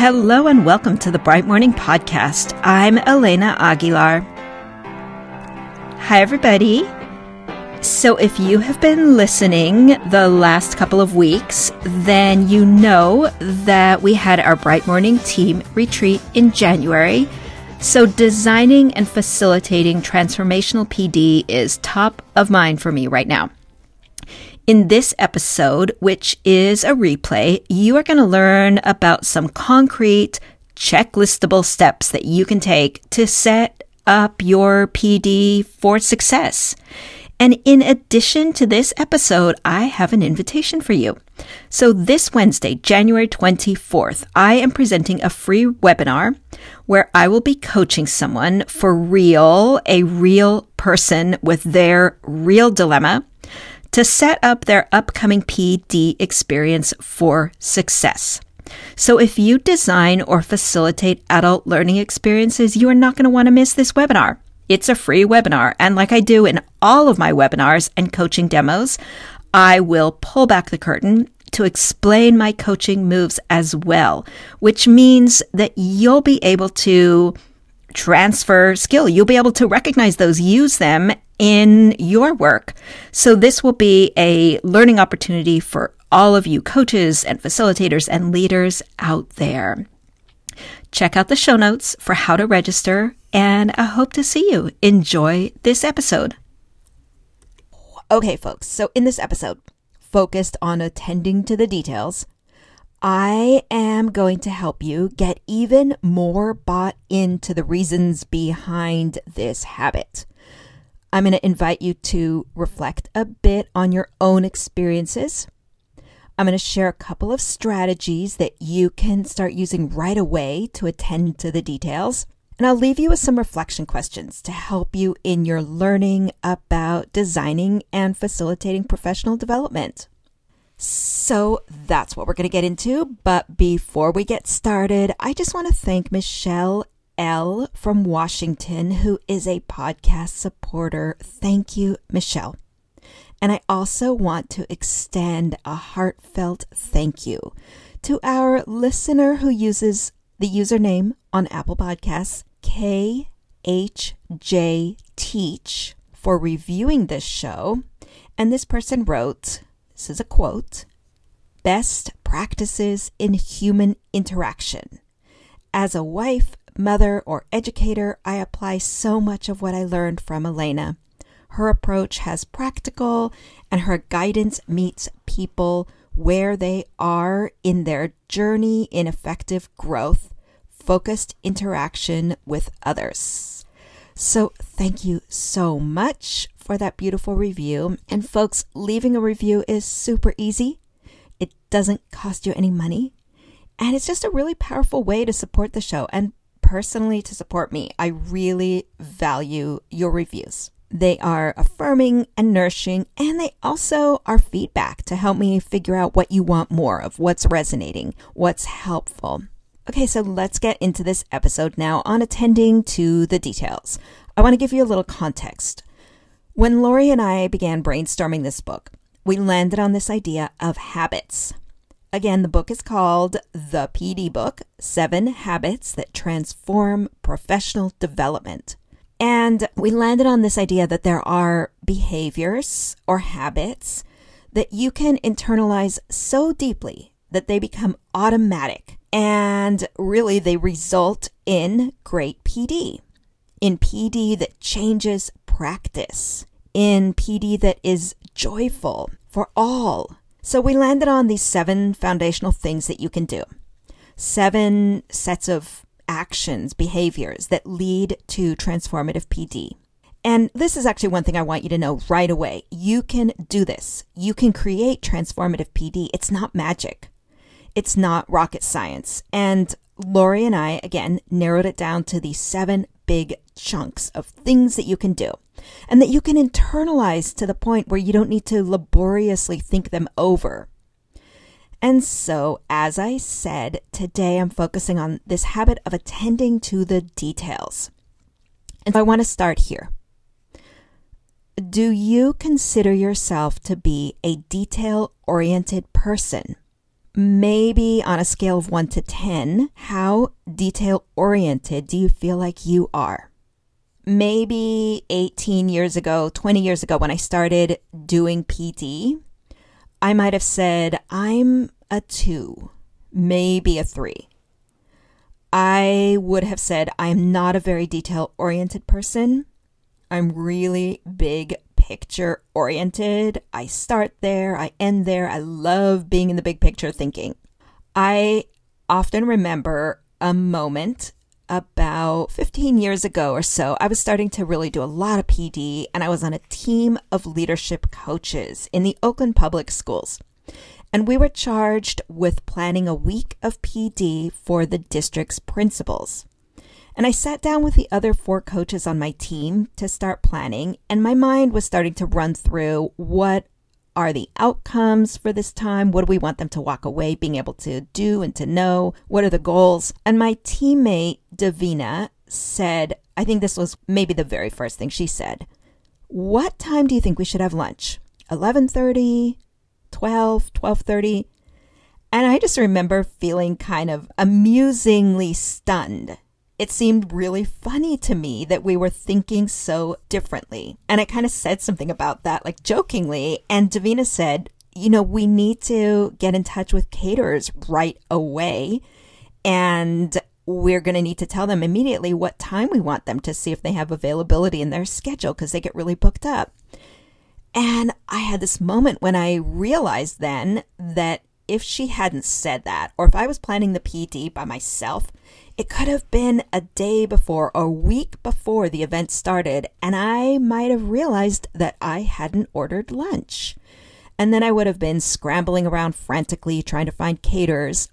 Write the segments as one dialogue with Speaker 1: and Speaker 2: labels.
Speaker 1: Hello and welcome to the Bright Morning Podcast. I'm Elena Aguilar. Hi, everybody. So, if you have been listening the last couple of weeks, then you know that we had our Bright Morning Team retreat in January. So, designing and facilitating transformational PD is top of mind for me right now. In this episode, which is a replay, you are going to learn about some concrete, checklistable steps that you can take to set up your PD for success. And in addition to this episode, I have an invitation for you. So this Wednesday, January 24th, I am presenting a free webinar where I will be coaching someone for real, a real person with their real dilemma to set up their upcoming PD experience for success. So if you design or facilitate adult learning experiences, you are not going to want to miss this webinar. It's a free webinar. And like I do in all of my webinars and coaching demos, I will pull back the curtain to explain my coaching moves as well, which means that you'll be able to transfer skill. You'll be able to recognize those, use them, in your work. So this will be a learning opportunity for all of you coaches and facilitators and leaders out there. Check out the show notes for how to register, and I hope to see you. Enjoy this episode. Okay, folks, so in this episode, focused on attending to the details, I am going to help you get even more bought into the reasons behind this habit. I'm going to invite you to reflect a bit on your own experiences. I'm going to share a couple of strategies that you can start using right away to attend to the details. And I'll leave you with some reflection questions to help you in your learning about designing and facilitating professional development. So that's what we're going to get into. But before we get started, I just want to thank Michelle L from Washington, who is a podcast supporter. Thank you, Michelle. And I also want to extend a heartfelt thank you to our listener who uses the username on Apple Podcasts, KHJ Teach, for reviewing this show. And this person wrote this is a quote best practices in human interaction. As a wife, mother, or educator, I apply so much of what I learned from Elena. Her approach has practical, and her guidance meets people where they are in their journey in effective growth, focused interaction with others. So, thank you so much for that beautiful review. And, folks, leaving a review is super easy, it doesn't cost you any money. And it's just a really powerful way to support the show. And personally to support me. I really value your reviews. They are affirming and nourishing, and they also are feedback to help me figure out what you want more of, what's resonating, what's helpful. Okay, so let's get into this episode now on attending to the details. I want to give you a little context. When Lori and I began brainstorming this book, we landed on this idea of habits. Again, the book is called The PD Book Seven Habits That Transform Professional Development. And we landed on this idea that there are behaviors or habits that you can internalize so deeply that they become automatic and really they result in great PD. In PD that changes practice, in PD that is joyful for all so we landed on these seven foundational things that you can do. Seven sets of actions, behaviors that lead to transformative PD. And this is actually one thing I want you to know right away. You can do this. You can create transformative PD. It's not magic. It's not rocket science. And Lori and I, again, narrowed it down to these seven big chunks of things that you can do and that you can internalize to the point where you don't need to laboriously think them over. And so, as I said, today I'm focusing on this habit of attending to the details. And so I want to start here. Do you consider yourself to be a detail oriented person? Maybe on a scale of 1 to 10, how detail oriented do you feel like you are? Maybe 18 years ago, 20 years ago, when I started doing PD, I might have said, I'm a 2, maybe a 3. I would have said, I'm not a very detail oriented person. I'm really big picture oriented. I start there, I end there. I love being in the big picture thinking. I often remember a moment about 15 years ago or so. I was starting to really do a lot of PD, and I was on a team of leadership coaches in the Oakland Public Schools. And we were charged with planning a week of PD for the district's principals. And I sat down with the other four coaches on my team to start planning, and my mind was starting to run through what are the outcomes for this time? What do we want them to walk away being able to do and to know? What are the goals? And my teammate, Davina, said, I think this was maybe the very first thing she said. What time do you think we should have lunch? 11:30, 12, 12:30? And I just remember feeling kind of amusingly stunned it seemed really funny to me that we were thinking so differently. And I kind of said something about that, like jokingly. And Davina said, you know, we need to get in touch with caterers right away. And we're going to need to tell them immediately what time we want them to see if they have availability in their schedule because they get really booked up. And I had this moment when I realized then that if she hadn't said that, or if I was planning the PD by myself, it could have been a day before or a week before the event started, and I might have realized that I hadn't ordered lunch. And then I would have been scrambling around frantically trying to find caterers.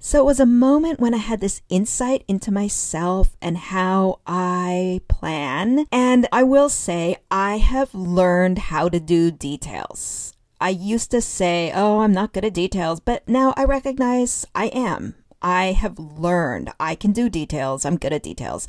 Speaker 1: So it was a moment when I had this insight into myself and how I plan. And I will say, I have learned how to do details. I used to say, oh, I'm not good at details, but now I recognize I am. I have learned I can do details. I'm good at details.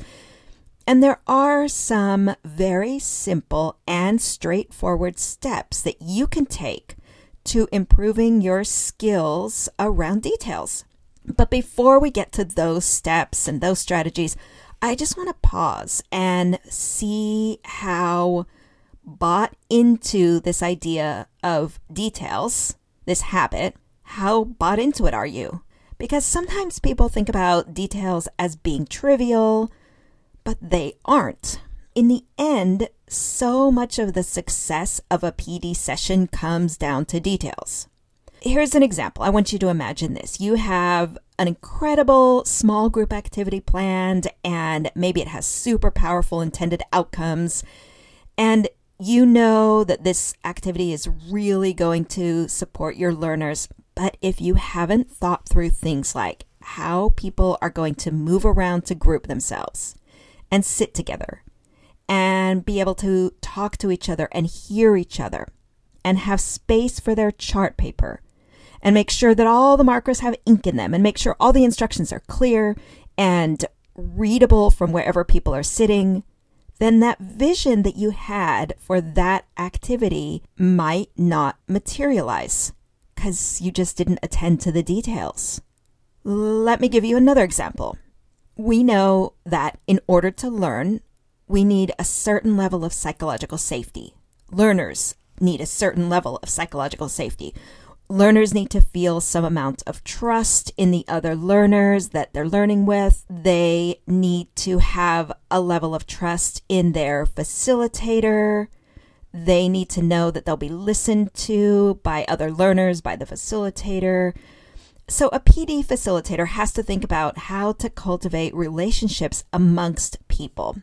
Speaker 1: And there are some very simple and straightforward steps that you can take to improving your skills around details. But before we get to those steps and those strategies, I just want to pause and see how bought into this idea of details, this habit, how bought into it are you? Because sometimes people think about details as being trivial, but they aren't. In the end, so much of the success of a PD session comes down to details. Here's an example. I want you to imagine this. You have an incredible small group activity planned, and maybe it has super powerful intended outcomes. And you know that this activity is really going to support your learners, but if you haven't thought through things like how people are going to move around to group themselves and sit together and be able to talk to each other and hear each other and have space for their chart paper and make sure that all the markers have ink in them and make sure all the instructions are clear and readable from wherever people are sitting, then that vision that you had for that activity might not materialize because you just didn't attend to the details. Let me give you another example. We know that in order to learn, we need a certain level of psychological safety. Learners need a certain level of psychological safety. Learners need to feel some amount of trust in the other learners that they're learning with. They need to have a level of trust in their facilitator. They need to know that they'll be listened to by other learners, by the facilitator. So, a PD facilitator has to think about how to cultivate relationships amongst people.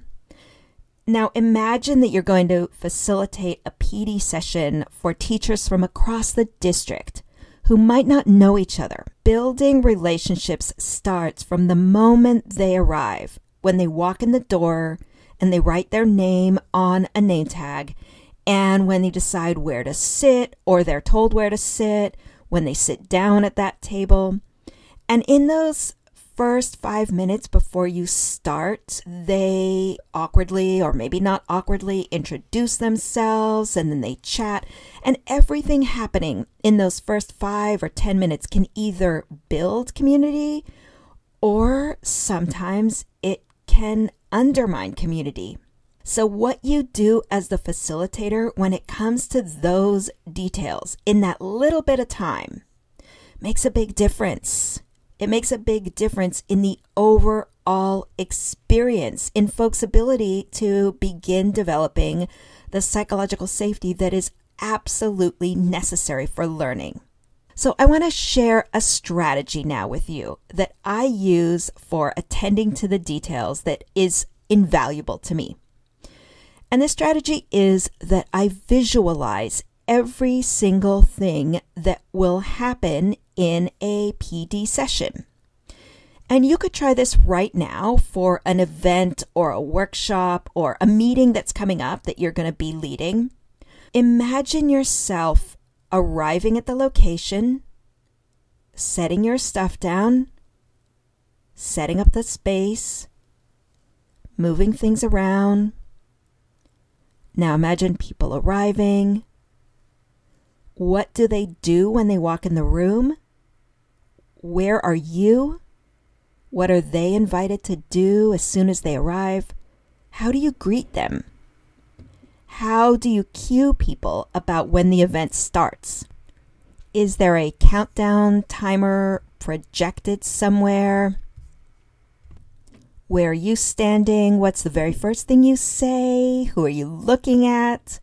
Speaker 1: Now, imagine that you're going to facilitate a PD session for teachers from across the district who might not know each other. Building relationships starts from the moment they arrive, when they walk in the door and they write their name on a name tag and when they decide where to sit or they're told where to sit, when they sit down at that table. And in those first five minutes before you start, they awkwardly or maybe not awkwardly introduce themselves and then they chat. And everything happening in those first five or 10 minutes can either build community or sometimes it can undermine community. So, what you do as the facilitator when it comes to those details in that little bit of time makes a big difference. It makes a big difference in the overall experience, in folks' ability to begin developing the psychological safety that is absolutely necessary for learning. So, I want to share a strategy now with you that I use for attending to the details that is invaluable to me. And the strategy is that I visualize every single thing that will happen in a PD session. And you could try this right now for an event or a workshop or a meeting that's coming up that you're going to be leading. Imagine yourself arriving at the location, setting your stuff down, setting up the space, moving things around, now imagine people arriving. What do they do when they walk in the room? Where are you? What are they invited to do as soon as they arrive? How do you greet them? How do you cue people about when the event starts? Is there a countdown timer projected somewhere? Where are you standing? What's the very first thing you say? Who are you looking at?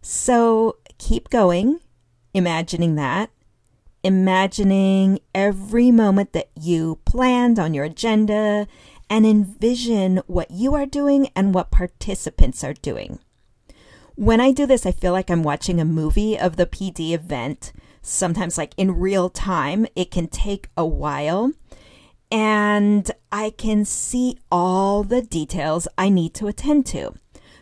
Speaker 1: So keep going, imagining that. Imagining every moment that you planned on your agenda and envision what you are doing and what participants are doing. When I do this, I feel like I'm watching a movie of the PD event. Sometimes, like in real time, it can take a while and I can see all the details I need to attend to.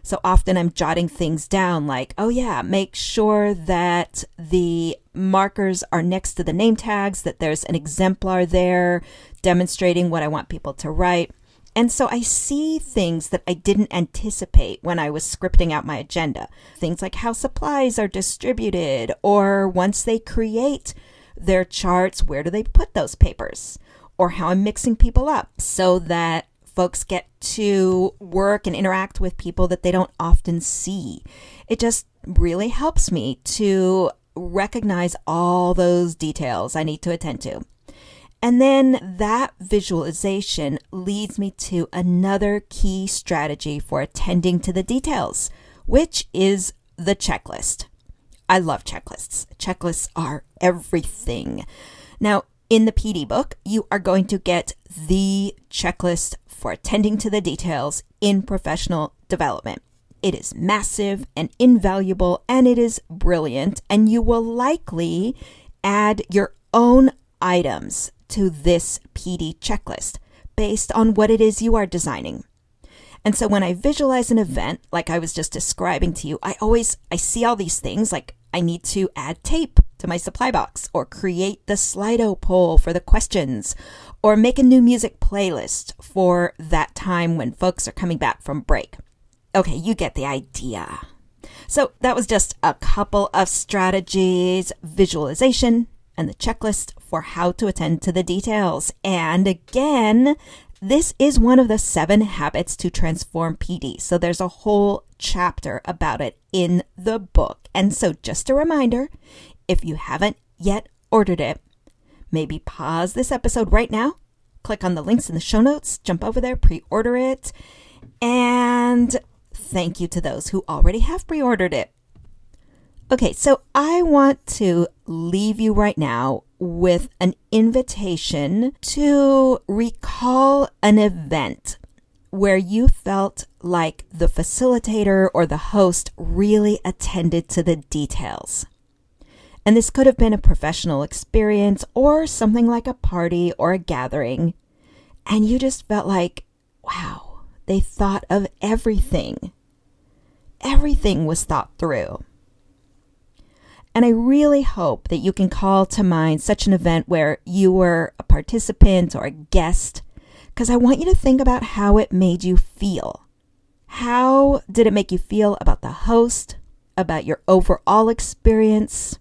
Speaker 1: So often I'm jotting things down like, oh yeah, make sure that the markers are next to the name tags, that there's an exemplar there demonstrating what I want people to write. And so I see things that I didn't anticipate when I was scripting out my agenda. Things like how supplies are distributed, or once they create their charts, where do they put those papers? Or how I'm mixing people up so that folks get to work and interact with people that they don't often see. It just really helps me to recognize all those details I need to attend to. And then that visualization leads me to another key strategy for attending to the details, which is the checklist. I love checklists. Checklists are everything. Now, in the PD book, you are going to get the checklist for attending to the details in professional development. It is massive and invaluable, and it is brilliant, and you will likely add your own items to this PD checklist based on what it is you are designing. And so when I visualize an event like I was just describing to you, I always I see all these things like I need to add tape to my supply box or create the Slido poll for the questions or make a new music playlist for that time when folks are coming back from break. Okay, you get the idea. So that was just a couple of strategies, visualization, and the checklist for how to attend to the details. And again, this is one of the seven habits to transform PD. So there's a whole chapter about it in the book. And so just a reminder, if you haven't yet ordered it, maybe pause this episode right now, click on the links in the show notes, jump over there, pre-order it. And thank you to those who already have pre-ordered it. Okay, so I want to leave you right now with an invitation to recall an event where you felt like the facilitator or the host really attended to the details. And this could have been a professional experience or something like a party or a gathering. And you just felt like, wow, they thought of everything. Everything was thought through. And I really hope that you can call to mind such an event where you were a participant or a guest, because I want you to think about how it made you feel. How did it make you feel about the host, about your overall experience?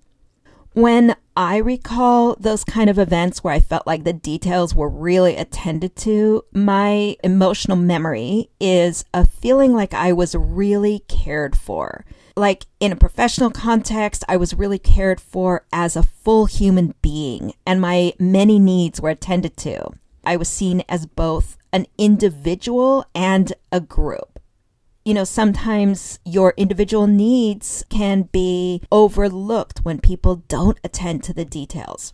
Speaker 1: When I recall those kind of events where I felt like the details were really attended to, my emotional memory is a feeling like I was really cared for. Like in a professional context, I was really cared for as a full human being, and my many needs were attended to. I was seen as both an individual and a group you know, sometimes your individual needs can be overlooked when people don't attend to the details.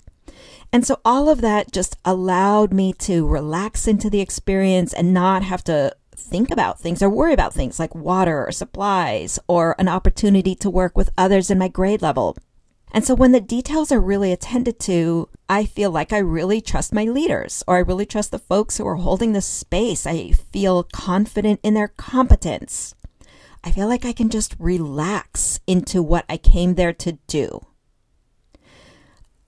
Speaker 1: And so all of that just allowed me to relax into the experience and not have to think about things or worry about things like water or supplies or an opportunity to work with others in my grade level. And so when the details are really attended to, I feel like I really trust my leaders or I really trust the folks who are holding the space. I feel confident in their competence. I feel like I can just relax into what I came there to do.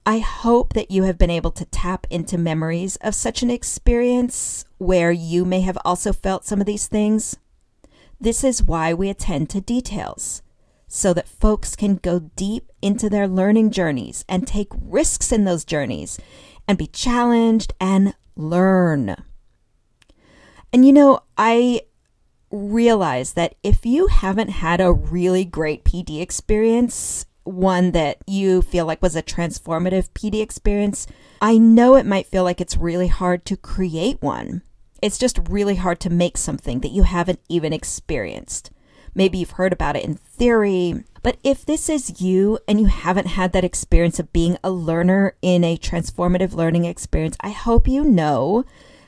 Speaker 1: I hope that you have been able to tap into memories of such an experience where you may have also felt some of these things. This is why we attend to details so that folks can go deep into their learning journeys and take risks in those journeys and be challenged and learn. And you know, I realize that if you haven't had a really great PD experience, one that you feel like was a transformative PD experience, I know it might feel like it's really hard to create one. It's just really hard to make something that you haven't even experienced. Maybe you've heard about it in theory, but if this is you and you haven't had that experience of being a learner in a transformative learning experience, I hope you know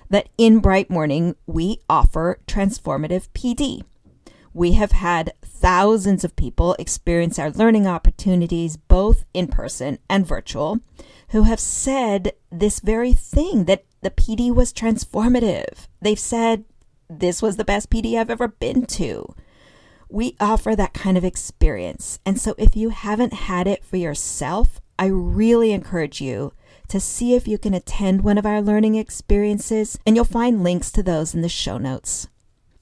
Speaker 1: that in Bright Morning we offer transformative PD. We have had thousands of people experience our learning opportunities, both in person and virtual, who have said this very thing that the PD was transformative. They've said, This was the best PD I've ever been to we offer that kind of experience. And so if you haven't had it for yourself, I really encourage you to see if you can attend one of our learning experiences, and you'll find links to those in the show notes.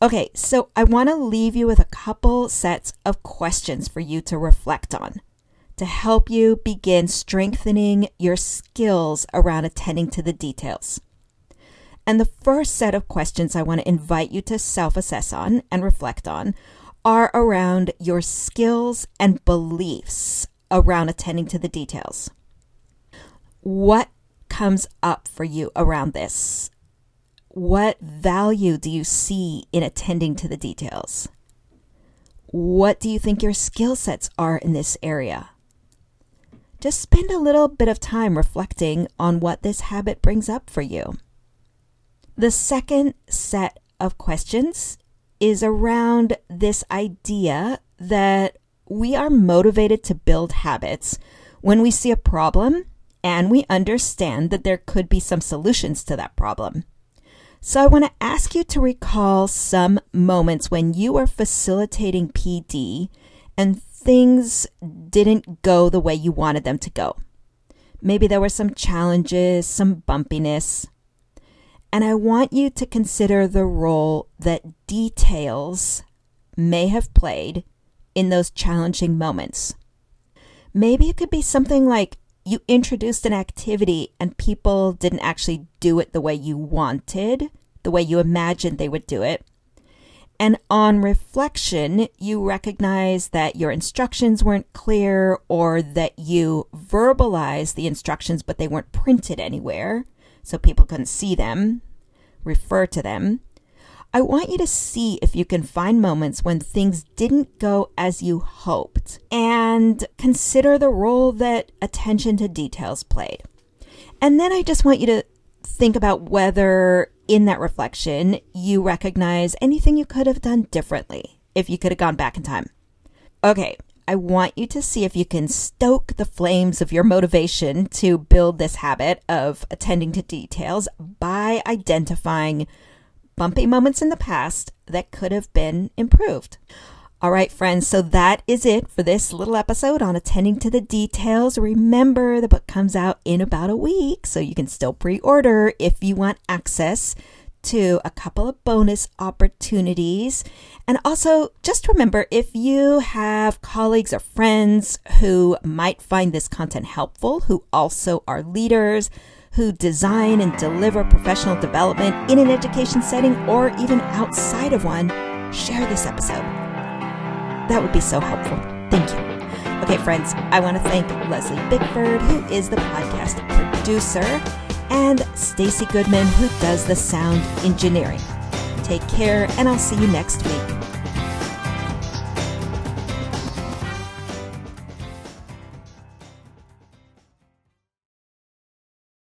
Speaker 1: Okay, so I want to leave you with a couple sets of questions for you to reflect on to help you begin strengthening your skills around attending to the details. And the first set of questions I want to invite you to self assess on and reflect on are around your skills and beliefs around attending to the details. What comes up for you around this? What value do you see in attending to the details? What do you think your skill sets are in this area? Just spend a little bit of time reflecting on what this habit brings up for you. The second set of questions is around this idea that we are motivated to build habits when we see a problem and we understand that there could be some solutions to that problem. So I want to ask you to recall some moments when you were facilitating PD and things didn't go the way you wanted them to go. Maybe there were some challenges, some bumpiness. And I want you to consider the role that details may have played in those challenging moments. Maybe it could be something like you introduced an activity and people didn't actually do it the way you wanted, the way you imagined they would do it. And on reflection, you recognize that your instructions weren't clear or that you verbalized the instructions, but they weren't printed anywhere so people couldn't see them, refer to them. I want you to see if you can find moments when things didn't go as you hoped and consider the role that attention to details played. And then I just want you to think about whether in that reflection you recognize anything you could have done differently if you could have gone back in time. Okay, I want you to see if you can stoke the flames of your motivation to build this habit of attending to details by identifying bumpy moments in the past that could have been improved. All right, friends, so that is it for this little episode on attending to the details. Remember, the book comes out in about a week, so you can still pre order if you want access to a couple of bonus opportunities. And also, just remember if you have colleagues or friends who might find this content helpful, who also are leaders, who design and deliver professional development in an education setting or even outside of one, share this episode. That would be so helpful. Thank you. Okay, friends, I want to thank Leslie Bickford, who is the podcast producer, and Stacy Goodman, who does the sound engineering. Take care, and I'll see you next week.